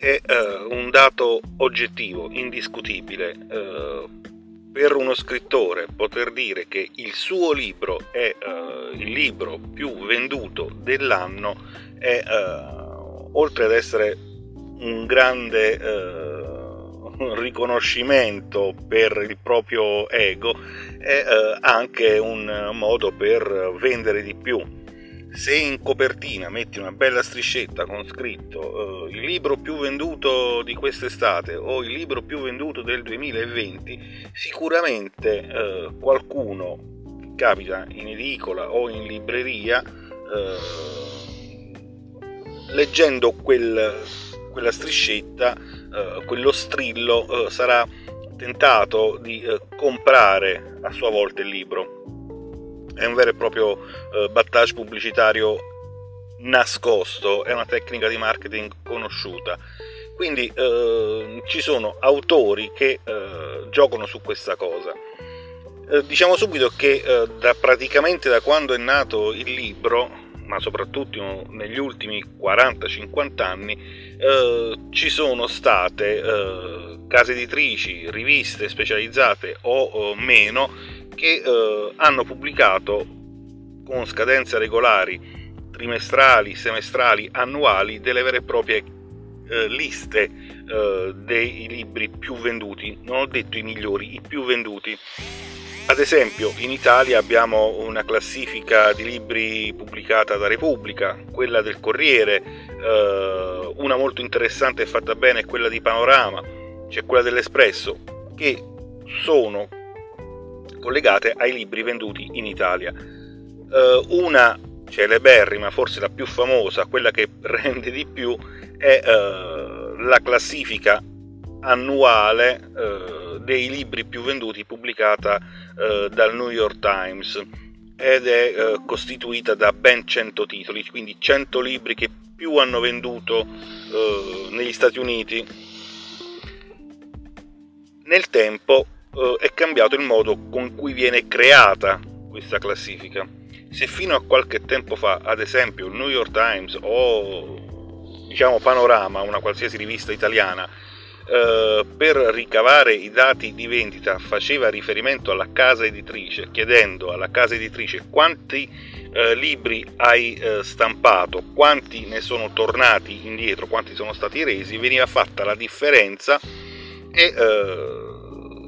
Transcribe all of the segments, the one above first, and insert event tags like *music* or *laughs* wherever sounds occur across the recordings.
è uh, un dato oggettivo, indiscutibile. Uh, per uno scrittore poter dire che il suo libro è uh, il libro più venduto dell'anno è, oltre ad essere un grande riconoscimento per il proprio ego, è anche un modo per vendere di più se in copertina metti una bella striscetta con scritto uh, il libro più venduto di quest'estate o il libro più venduto del 2020, sicuramente uh, qualcuno capita in edicola o in libreria uh, leggendo quel, quella striscetta, quello strillo, sarà tentato di comprare a sua volta il libro è un vero e proprio eh, battage pubblicitario nascosto, è una tecnica di marketing conosciuta. Quindi eh, ci sono autori che eh, giocano su questa cosa. Eh, diciamo subito che eh, da praticamente da quando è nato il libro, ma soprattutto negli ultimi 40-50 anni, eh, ci sono state case editrici, riviste specializzate o, o meno che eh, hanno pubblicato con scadenze regolari trimestrali, semestrali, annuali delle vere e proprie eh, liste eh, dei libri più venduti, non ho detto i migliori, i più venduti. Ad esempio in Italia abbiamo una classifica di libri pubblicata da Repubblica, quella del Corriere, eh, una molto interessante e fatta bene è quella di Panorama, c'è quella dell'Espresso, che sono collegate ai libri venduti in Italia. Uh, una celeberrima, forse la più famosa, quella che *laughs* rende di più, è uh, la classifica annuale uh, dei libri più venduti pubblicata dal New York Times ed è costituita da ben 100 titoli, quindi 100 libri che più hanno venduto negli Stati Uniti. Nel tempo eh, è cambiato il modo con cui viene creata questa classifica. Se fino a qualche tempo fa, ad esempio, il New York Times o diciamo Panorama, una qualsiasi rivista italiana, eh, per ricavare i dati di vendita faceva riferimento alla casa editrice, chiedendo alla casa editrice quanti eh, libri hai eh, stampato, quanti ne sono tornati indietro, quanti sono stati resi, veniva fatta la differenza e eh,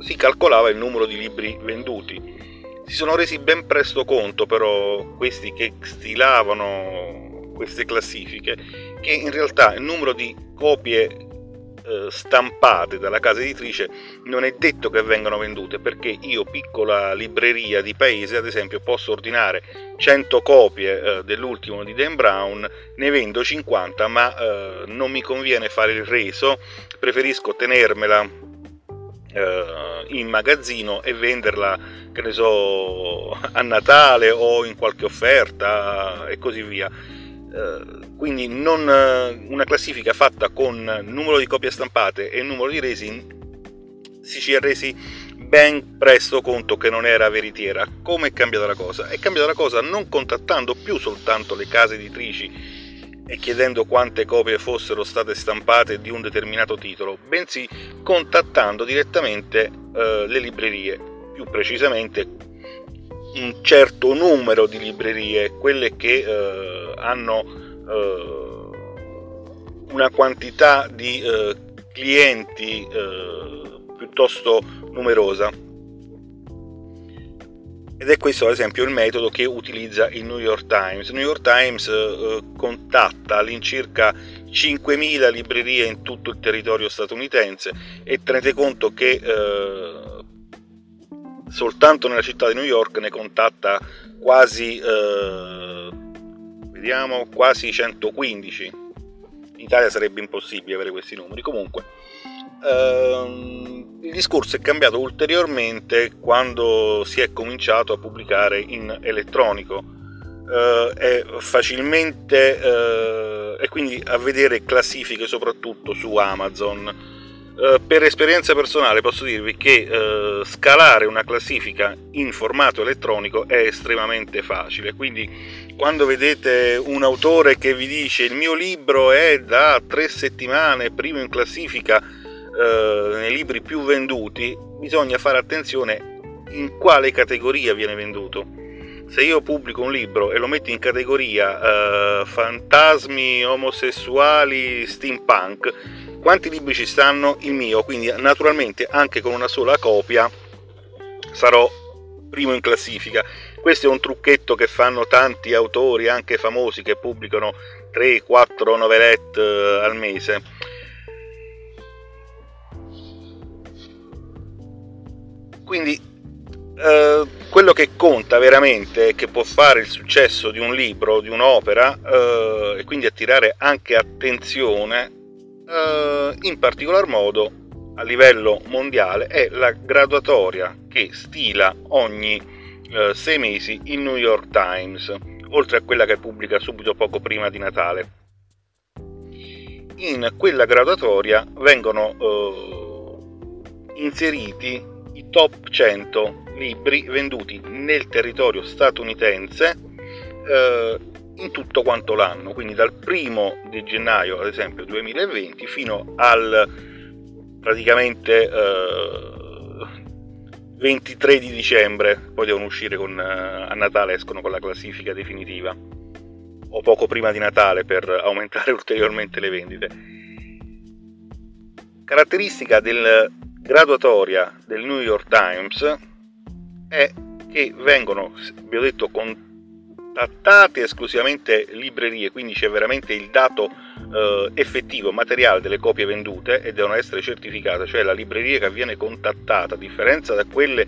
si calcolava il numero di libri venduti. Si sono resi ben presto conto però questi che stilavano queste classifiche che in realtà il numero di copie eh, stampate dalla casa editrice non è detto che vengano vendute perché io piccola libreria di paese ad esempio posso ordinare 100 copie eh, dell'ultimo di Dan Brown ne vendo 50 ma eh, non mi conviene fare il reso preferisco tenermela in magazzino e venderla, che ne so, a Natale o in qualche offerta e così via. Eh, quindi non, eh, una classifica fatta con numero di copie stampate e numero di resi si ci è resi ben presto conto che non era veritiera. Come è cambiata la cosa? È cambiata la cosa non contattando più soltanto le case editrici e chiedendo quante copie fossero state stampate di un determinato titolo, bensì contattando direttamente eh, le librerie, più precisamente un certo numero di librerie, quelle che eh, hanno eh, una quantità di eh, clienti eh, piuttosto numerosa ed è questo ad esempio il metodo che utilizza il New York Times. Il New York Times eh, contatta all'incirca 5.000 librerie in tutto il territorio statunitense e tenete conto che eh, soltanto nella città di New York ne contatta quasi, eh, vediamo, quasi 115. In Italia sarebbe impossibile avere questi numeri. Comunque, ehm, il discorso è cambiato ulteriormente quando si è cominciato a pubblicare in elettronico uh, e facilmente uh, e quindi a vedere classifiche soprattutto su Amazon. eh, per esperienza personale posso dirvi che eh, scalare una classifica in formato elettronico è estremamente facile, quindi quando vedete un autore che vi dice il mio libro è da tre settimane primo in classifica eh, nei libri più venduti, bisogna fare attenzione in quale categoria viene venduto. Se io pubblico un libro e lo metto in categoria eh, fantasmi omosessuali steampunk, quanti libri ci stanno? Il mio, quindi naturalmente anche con una sola copia sarò primo in classifica. Questo è un trucchetto che fanno tanti autori, anche famosi, che pubblicano 3-4 novelette eh, al mese. Quindi eh, quello che conta veramente, che può fare il successo di un libro, di un'opera, eh, e quindi attirare anche attenzione, eh, in particolar modo a livello mondiale è la graduatoria che stila ogni eh, sei mesi il New York Times, oltre a quella che pubblica subito poco prima di Natale. In quella graduatoria vengono eh, inseriti i top 100 libri venduti nel territorio statunitense eh, in tutto quanto l'anno, quindi dal primo di gennaio ad esempio 2020 fino al praticamente eh, 23 di dicembre, poi devono uscire con, eh, a Natale, escono con la classifica definitiva o poco prima di Natale per aumentare *laughs* ulteriormente le vendite. Caratteristica del graduatoria del New York Times è che vengono, vi ho detto, con trattate esclusivamente librerie, quindi c'è veramente il dato eh, effettivo, materiale delle copie vendute e devono essere certificate, cioè la libreria che viene contattata, a differenza da quelle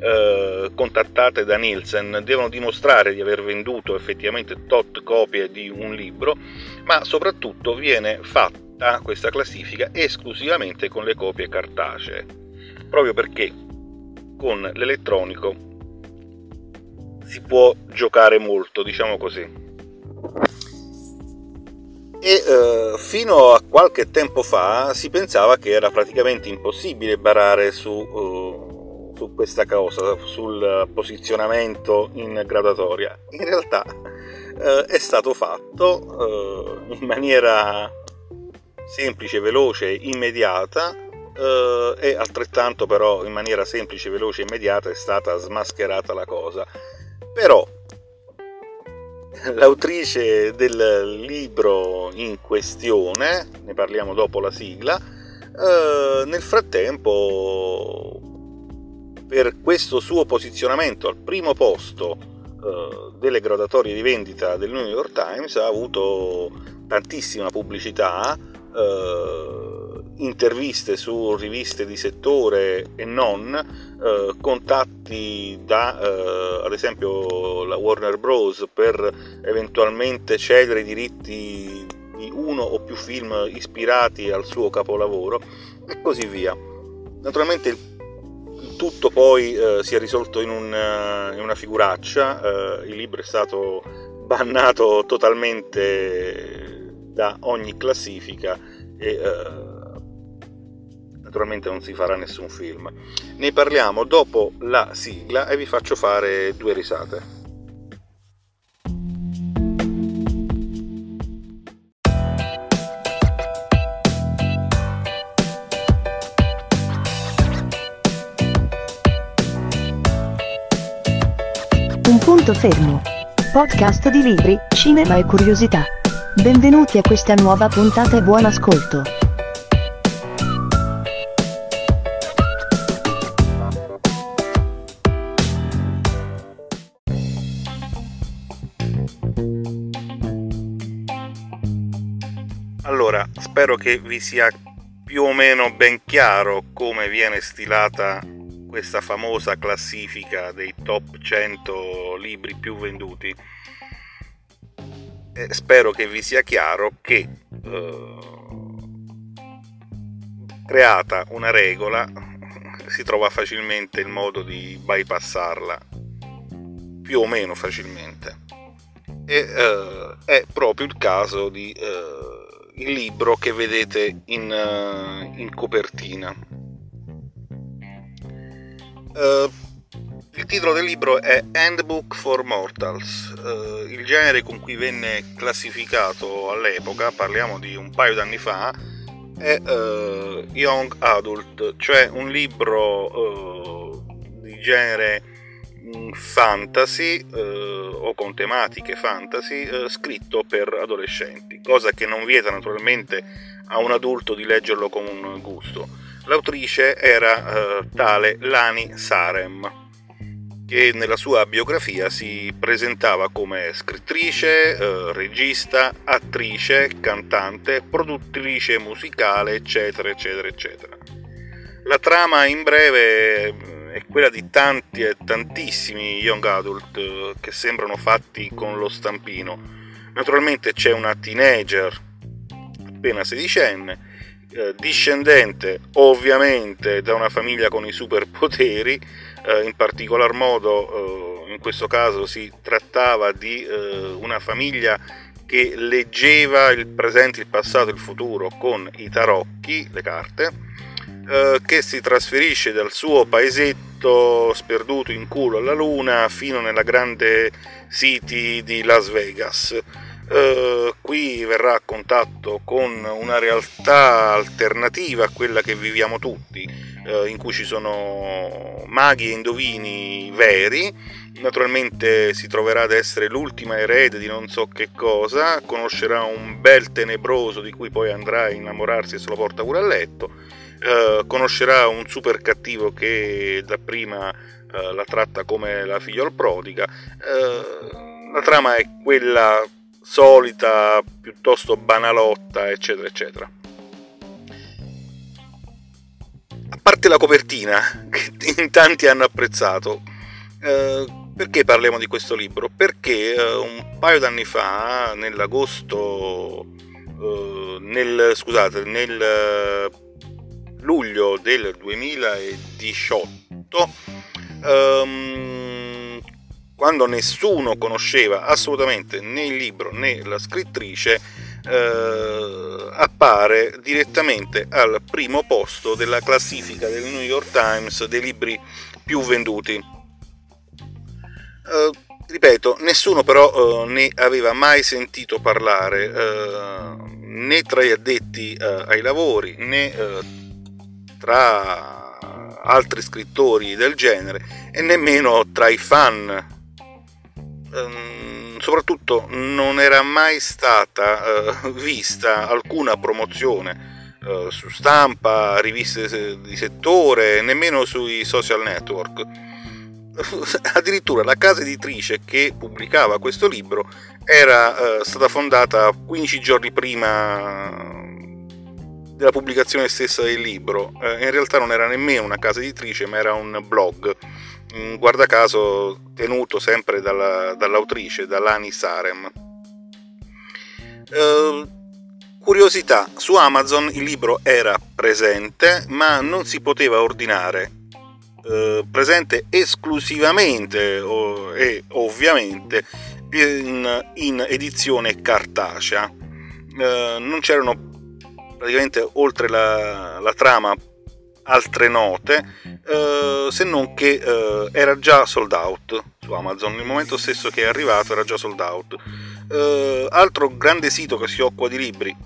eh, contattate da Nielsen, devono dimostrare di aver venduto effettivamente tot copie di un libro, ma soprattutto viene fatta questa classifica esclusivamente con le copie cartacee, proprio perché con l'elettronico si può giocare molto, diciamo così. E eh, fino a qualche tempo fa si pensava che era praticamente impossibile barare su, uh, su questa cosa, sul posizionamento in graduatoria. In realtà uh, è stato fatto uh, in maniera semplice, veloce, immediata e altrettanto però in maniera semplice, veloce e immediata è stata smascherata la cosa. Però l'autrice del libro in questione, ne parliamo dopo la sigla, eh, nel frattempo per questo suo posizionamento al primo posto eh, delle gradatorie di vendita del New York Times ha avuto tantissima pubblicità, eh, interviste su riviste di settore e non, eh, contatti da eh, ad esempio la Warner Bros. per eventualmente cedere i diritti di uno o più film ispirati al suo capolavoro e così via. Naturalmente il tutto poi eh, si è risolto in, un, in una figuraccia, eh, il libro è stato bannato totalmente da ogni classifica e eh, naturalmente non si farà nessun film. Ne parliamo dopo la sigla e vi faccio fare due risate. Un punto fermo. Podcast di libri, cinema e curiosità. Benvenuti a questa nuova puntata e buon ascolto. Allora, spero che vi sia più o meno ben chiaro come viene stilata questa famosa classifica dei top 100 libri più venduti. E spero che vi sia chiaro che eh, creata una regola si trova facilmente il modo di bypassarla, più o meno facilmente. E eh, è proprio il caso di eh, libro che vedete in, uh, in copertina. Uh, il titolo del libro è Handbook for Mortals, uh, il genere con cui venne classificato all'epoca, parliamo di un paio d'anni fa, è Young Adult, cioè un libro di genere mm, fantasy o con tematiche fantasy eh, scritto per adolescenti, cosa che non vieta naturalmente a un adulto di leggerlo con un gusto. L'autrice era eh, tale Lani Sarem, che nella sua biografia si presentava come scrittrice, eh, regista, attrice, cantante, produttrice musicale, eccetera, eccetera, eccetera. La trama in breve è quella di tanti e tantissimi young adult eh, che sembrano fatti con lo stampino. Naturalmente c'è una teenager appena sedicenne, eh, discendente ovviamente da una famiglia con i superpoteri, eh, in particolar modo eh, in questo caso si trattava di eh, una famiglia che leggeva il presente, il passato e il futuro con i tarocchi, le carte, eh, che si trasferisce dal suo paesetto sperduto in culo alla luna fino nella grande city di Las Vegas. Uh, qui verrà a contatto con una realtà alternativa a quella che viviamo tutti, uh, in cui ci sono maghi e indovini veri. Naturalmente si troverà ad essere l'ultima erede di non so che cosa, conoscerà un bel tenebroso di cui poi andrà a innamorarsi e se lo porta pure a letto eh, conoscerà un super cattivo che dapprima uh, la tratta come la figliol prodiga. Uh, la trama è quella solita, piuttosto banalotta, eccetera, eccetera. Parte la copertina, che *laughs* in tanti hanno apprezzato, perché parliamo di questo libro? Perché un paio d'anni fa, nell'agosto, nel, scusate, nel luglio del 2018, um, quando nessuno conosceva assolutamente né il libro né la scrittrice, uh, appare direttamente al primo posto della classifica del New York Times dei libri più venduti. Uh, ripeto, nessuno però uh, ne aveva mai sentito parlare, uh, né tra gli addetti uh, ai lavori né tra altri scrittori del genere e nemmeno tra i fan. Ehm, soprattutto non era mai stata eh, vista alcuna promozione eh, su stampa, riviste di settore, nemmeno sui social network. *laughs* Addirittura la casa editrice che pubblicava questo libro era eh, stata fondata 15 giorni prima della pubblicazione stessa del libro. Eh, in realtà non era nemmeno una casa editrice, ma era un blog, guarda caso tenuto sempre dalla, dall'autrice, Lani Sarem. Eh, curiosità, su Amazon il libro era presente, ma non si poteva ordinare. Eh, presente esclusivamente o, e ovviamente in, in edizione cartacea. Eh, non c'erano praticamente oltre la, la trama altre note, eh, se non che eh, era già sold out su Amazon, nel momento stesso che è arrivato era già sold out. Eh, altro grande sito che si occupa di libri,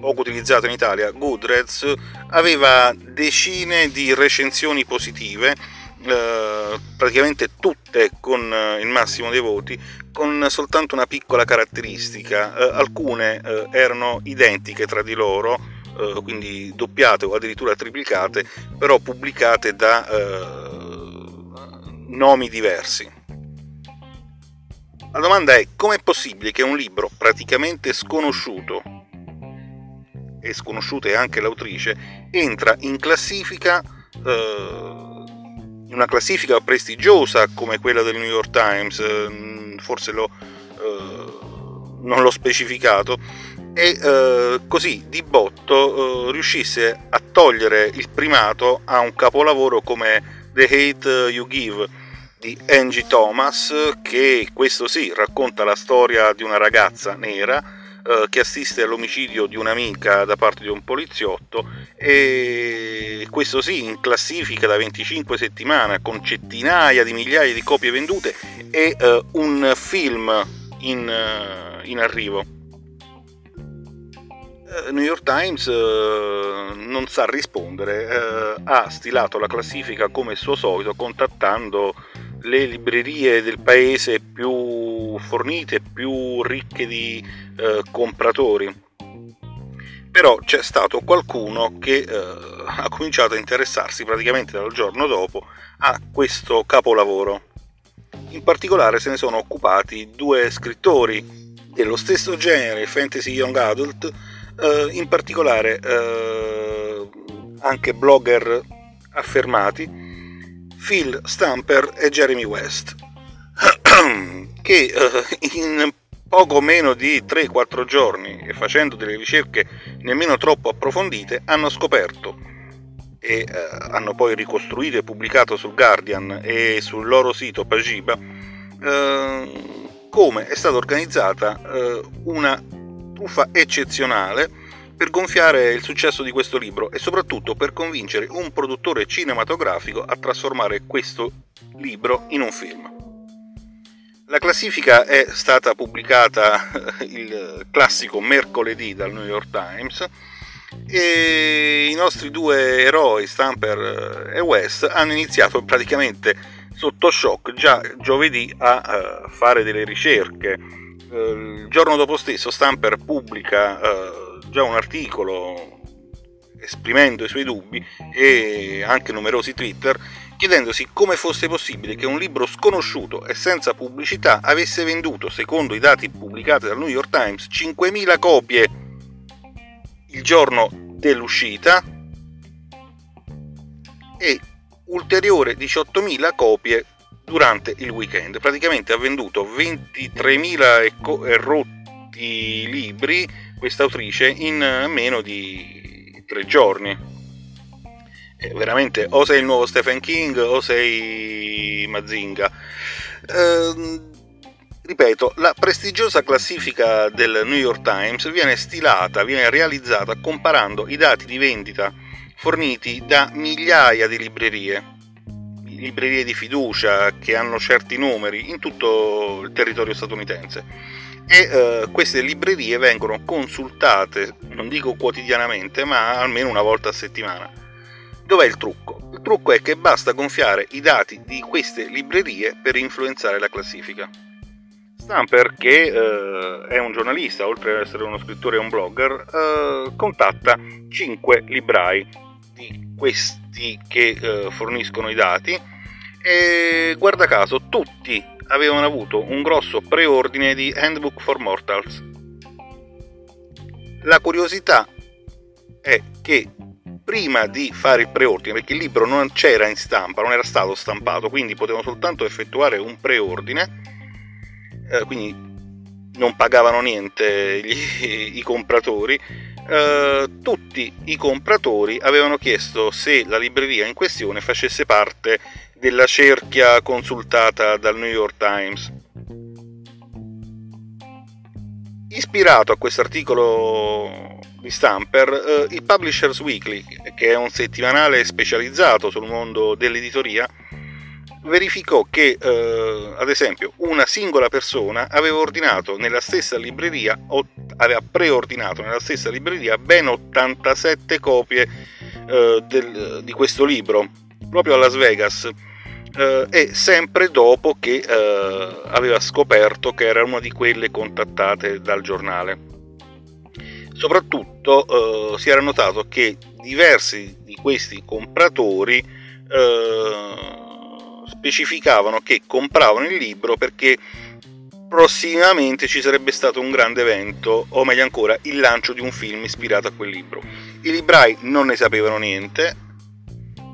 poco utilizzato in Italia, Goodreads, aveva decine di recensioni positive, eh, praticamente tutte con eh, il massimo dei voti, con soltanto una piccola caratteristica, eh, alcune erano identiche tra di loro, eh, quindi doppiate o addirittura triplicate, però pubblicate da eh, nomi diversi. La domanda è come è possibile che un libro praticamente sconosciuto, e sconosciuta è anche l'autrice, entra in classifica eh, in una classifica prestigiosa come quella del New York Times, forse lo, eh, non l'ho specificato, e eh, così di botto eh, riuscisse a togliere il primato a un capolavoro come The Hate You Give di Angie Thomas, che questo sì racconta la storia di una ragazza nera eh, che assiste all'omicidio di un'amica da parte di un poliziotto e questo sì in classifica da 25 settimane con centinaia di migliaia di copie vendute e eh, un film in, eh, in arrivo. Eh, New York Times eh, non sa rispondere, eh, ha stilato la classifica come suo solito contattando le librerie del paese più fornite, più ricche di compratori. Però c'è stato qualcuno che ha cominciato a interessarsi praticamente dal giorno dopo a questo capolavoro. In particolare se ne sono occupati due scrittori dello stesso genere, fantasy young adult, eh, in particolare eh, anche blogger affermati, Phil Stamper e Jeremy West, *clears throat* che eh, in poco meno di 3-4 giorni e facendo delle ricerche nemmeno troppo approfondite hanno scoperto e eh, hanno poi ricostruito e pubblicato sul Guardian e sul loro sito Pagiba eh, come è stata organizzata eh, una truffa eccezionale per gonfiare il successo di questo libro e soprattutto per convincere un produttore cinematografico a trasformare questo libro in un film. La classifica è stata pubblicata *laughs* il classico mercoledì dal New York Times e i nostri due eroi, Stamper e West, hanno iniziato praticamente sotto shock già giovedì a uh, fare delle ricerche eh, il giorno dopo stesso Stamper pubblica eh, già un articolo esprimendo i suoi dubbi e anche numerosi Twitter chiedendosi come fosse possibile che un libro sconosciuto e senza pubblicità avesse venduto, secondo i dati pubblicati dal New York Times, 5.000 copie. Il giorno dell'uscita e ulteriore 18.000 copie durante il weekend. Praticamente ha venduto 23.000 e, rotti libri questa autrice in meno di tre giorni. È veramente o sei il nuovo Stephen King o sei Mazinga. Eh, ripeto, la prestigiosa classifica del New York Times viene stilata, viene realizzata comparando i dati di vendita forniti da migliaia di librerie librerie di fiducia che hanno certi numeri in tutto il territorio statunitense e eh, queste librerie vengono consultate, non dico quotidianamente, ma almeno una volta a settimana. Dov'è il trucco? Il trucco è che basta gonfiare i dati di queste librerie per influenzare la classifica. Stamper, che eh, è un giornalista, oltre ad essere uno scrittore e un blogger, eh, contatta 5 librai di questi che eh, forniscono i dati e guarda caso tutti avevano avuto un grosso preordine di Handbook for Mortals. La curiosità è che prima di fare il preordine, perché il libro non c'era in stampa, non era stato stampato, quindi potevano soltanto effettuare un preordine, eh, quindi non pagavano niente gli, *laughs* i compratori, eh, tutti i compratori avevano chiesto se la libreria in questione facesse parte della cerchia consultata dal New York Times. Ispirato a questo articolo di Stamper, eh, il Publishers Weekly, che è un settimanale specializzato sul mondo dell'editoria, verificò che, eh, ad esempio, una singola persona aveva ordinato nella stessa libreria, o aveva preordinato nella stessa libreria ben 87 copie eh, del, di questo libro, proprio a Las Vegas eh, e sempre dopo che eh, aveva scoperto che era una di quelle contattate dal giornale. Soprattutto eh, si era notato che diversi di questi compratori eh, specificavano che compravano il libro perché prossimamente ci sarebbe stato un grande evento, o meglio ancora, il lancio di un film ispirato a quel libro. I librai non ne sapevano niente,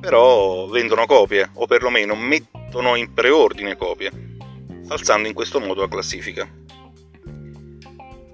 però vendono copie o perlomeno mettono in preordine copie, falsando in questo modo la classifica.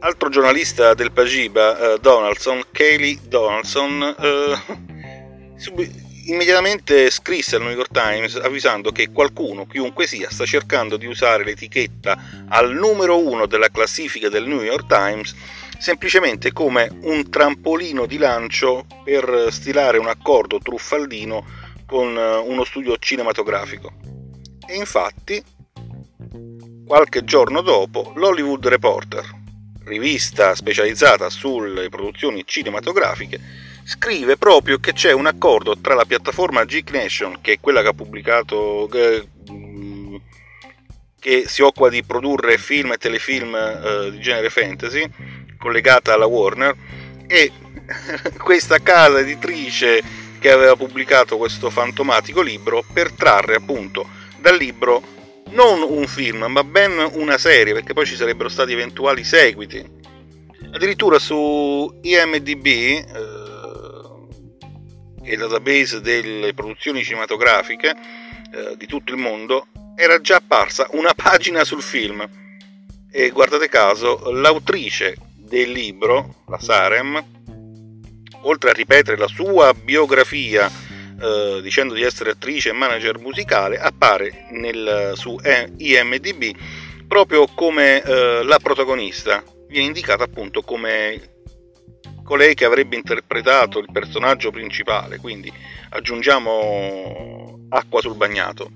Altro giornalista del Pagiba, eh, Donaldson, Kaylee Donaldson, eh, *laughs* immediatamente scrisse al New York Times avvisando che qualcuno, chiunque sia, sta cercando di usare l'etichetta al numero uno della classifica del New York Times semplicemente come un trampolino di lancio per stilare un accordo truffaldino con eh, uno studio cinematografico. E infatti, qualche giorno dopo, l'Hollywood Reporter, rivista specializzata sulle produzioni cinematografiche, scrive proprio che c'è un accordo tra la piattaforma Geek Nation, che è quella che ha pubblicato eh, che si occupa di produrre film e telefilm eh, di genere fantasy, collegata alla Warner, e *laughs* questa casa editrice che aveva pubblicato questo fantomatico libro per trarre appunto dal libro non un film, ma ben una serie, perché poi ci sarebbero stati eventuali seguiti. Addirittura su IMDB, eh, il database delle produzioni cinematografiche eh, di tutto il mondo, era già apparsa una pagina sul film. E guardate caso, l'autrice del libro, la Sarem, oltre a ripetere la sua biografia eh, dicendo di essere attrice e manager musicale, appare nel, su IMDB proprio come eh, la protagonista. Viene indicata appunto come colei che avrebbe interpretato il personaggio principale, quindi aggiungiamo acqua sul bagnato.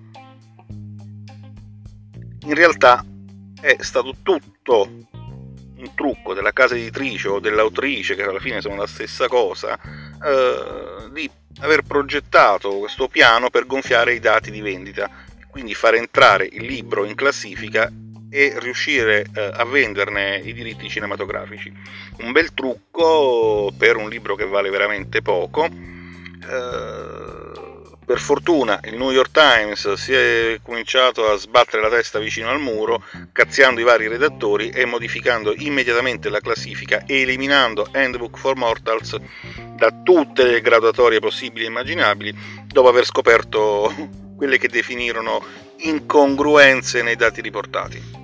In realtà è stato tutto un trucco della casa editrice o dell'autrice, che alla fine sono la stessa cosa, eh, di aver progettato questo piano per gonfiare i dati di vendita, quindi far entrare il libro in classifica e riuscire eh, a venderne i diritti cinematografici. Un bel trucco per un libro che vale veramente poco. Eh, per fortuna il New York Times si è cominciato a sbattere la testa vicino al muro, cazziando i vari redattori e modificando immediatamente la classifica eliminando Handbook for Mortals da tutte le graduatorie possibili e immaginabili, dopo aver scoperto *laughs* quelle che definirono incongruenze nei dati riportati.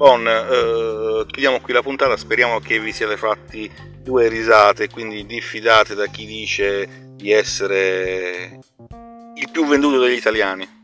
Bon, eh, chiudiamo qui la puntata, speriamo che vi siate fatti due risate, quindi diffidate da chi dice di essere il più venduto degli italiani.